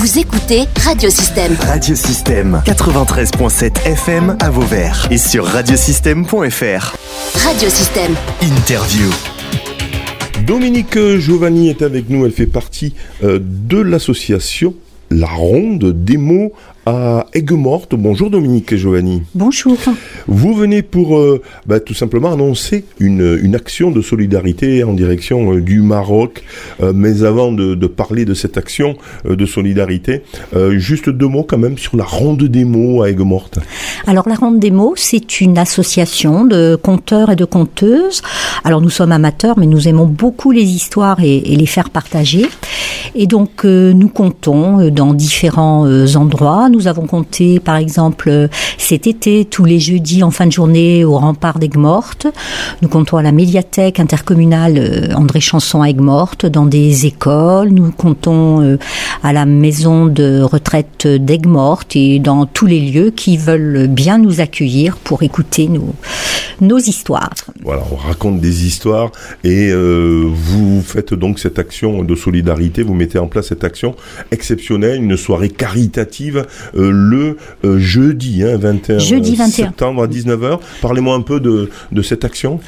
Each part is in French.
Vous écoutez Radiosystème. Radiosystème 93.7 FM à Vauvert et sur radiosystème.fr. Radiosystème. Interview. Dominique Giovanni est avec nous, elle fait partie euh, de l'association La Ronde des mots à Aigues-Mortes. Bonjour Dominique Giovanni. Bonjour. Vous venez pour euh, bah, tout simplement annoncer une, une, action de solidarité en direction euh, du Maroc. Euh, mais avant de, de, parler de cette action de solidarité, juste deux mots quand même sur la Ronde des mots à Aigues-Mortes. Alors la Ronde des mots, c'est une association de conteurs et de conteuses. Alors nous sommes amateurs, mais nous aimons beaucoup les histoires et, et les faire partager. Et donc nous comptons dans différents endroits. Nous avons compté, par exemple, cet été, tous les jeudis en fin de journée au rempart d'Aigues-Mortes. Nous comptons à la médiathèque intercommunale André Chanson à Aigues-Mortes, dans des écoles. Nous comptons à la maison de retraite d'Aigues-Mortes et dans tous les lieux qui veulent bien nous accueillir pour écouter nos, nos histoires. Voilà, on raconte des histoires et euh, vous faites donc cette action de solidarité, vous mettez en place cette action exceptionnelle, une soirée caritative euh, le euh, jeudi hein, 21, jeudi 21 septembre à 19h. Parlez-moi un peu de, de cette action.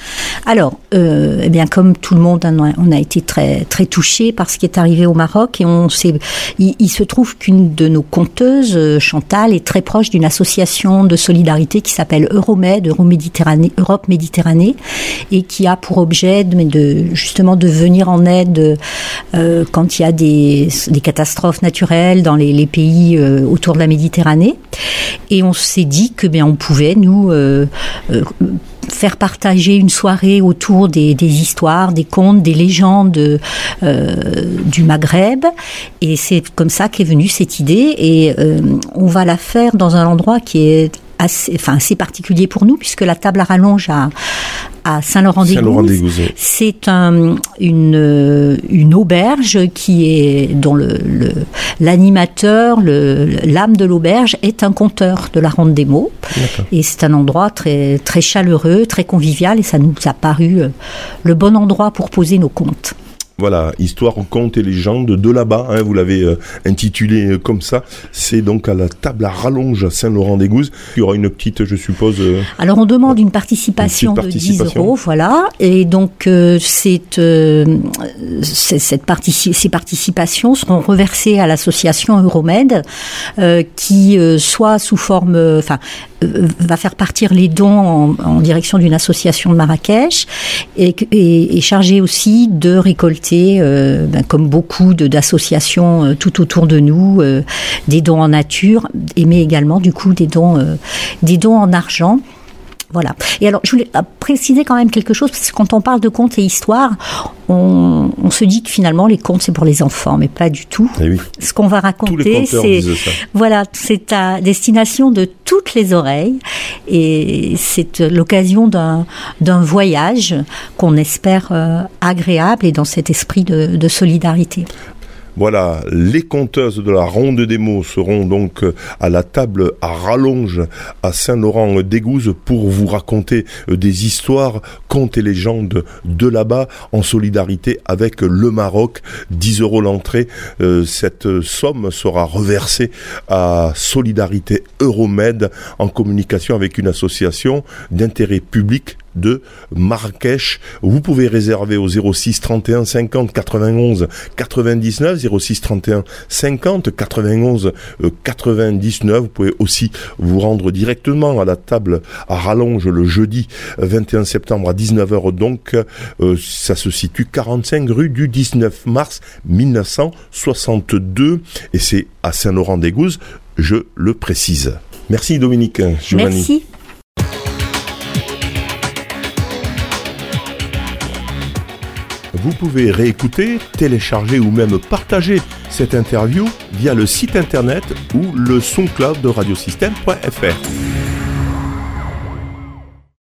Alors, eh bien, comme tout le monde, on a été très très touché par ce qui est arrivé au Maroc et on s'est, il, il, se trouve qu'une de nos conteuses, Chantal, est très proche d'une association de solidarité qui s'appelle Euromed, Euroméditerranée, Europe Méditerranée, et qui a pour objet de, de justement de venir en aide euh, quand il y a des, catastrophes naturelles dans les, pays euh, autour de la Méditerranée. Et on s'est dit que bien on pouvait nous euh, faire partager une soirée autour des, histoires, des contes, des légendes du Maghreb. Et c'est comme ça qu'est venue cette idée. Et on va la faire dans un endroit qui est assez, enfin, assez particulier pour nous, puisque la table à rallonge à, à Saint-Laurent-des-Gouzes. Saint c'est un, une, une auberge qui est dont l'animateur, le, l'âme de l'auberge est un conteur de la Ronde des mots. Et c'est un endroit très, très chaleureux, très convivial, et ça nous a paru le bon endroit pour poser nos comptes. Voilà, histoire, conte et légende de là-bas, hein, vous l'avez euh, intitulé euh, comme ça. C'est donc à la table à rallonge à Saint-Laurent-des-Gouzes. Il y aura une petite, je suppose. Euh, Alors on demande une participation, une de participation. 10 euros, voilà. Et donc euh, c'est, cette partici ces participations seront reversées à l'association Euromed, qui soit sous forme, enfin va faire partir les dons en, en direction d'une association de Marrakech et, et, et chargé aussi de récolter, euh, ben, comme beaucoup d'associations euh, tout autour de nous, euh, des dons en nature, et mais également du coup des dons, des dons en argent. Voilà. Et alors, je voulais préciser quand même quelque chose, parce que quand on parle de contes et histoires, on, on se dit que finalement, les contes, c'est pour les enfants, mais pas du tout. Eh oui. Ce qu'on va raconter, c'est voilà, c'est à destination de toutes les oreilles, et c'est l'occasion d'un d'un voyage qu'on espère euh, agréable et dans cet esprit de, de solidarité. Voilà, les conteuses de la Ronde des mots seront donc à la table à rallonge à Saint-Laurent-d'Égouzes pour vous raconter des histoires, contes et légendes de là-bas en solidarité avec le Maroc. 10 euros l'entrée. Euh, cette somme sera reversée à Solidarité Euromed en communication avec une association d'intérêt public de Marrakech. Vous pouvez réserver au 06 31 50 91 99 06 31 50 91 euh, 99. Vous pouvez aussi vous rendre directement à la table à rallonge le jeudi 21 septembre à 19h donc. Euh, ça se situe 45 rue du 19 mars 1962 et c'est à Saint-Laurent-des-Gouzes, je le précise. Merci Dominique. Merci. Vous pouvez réécouter, télécharger ou même partager cette interview via le site internet ou le SoundCloud de radiosystème.fr.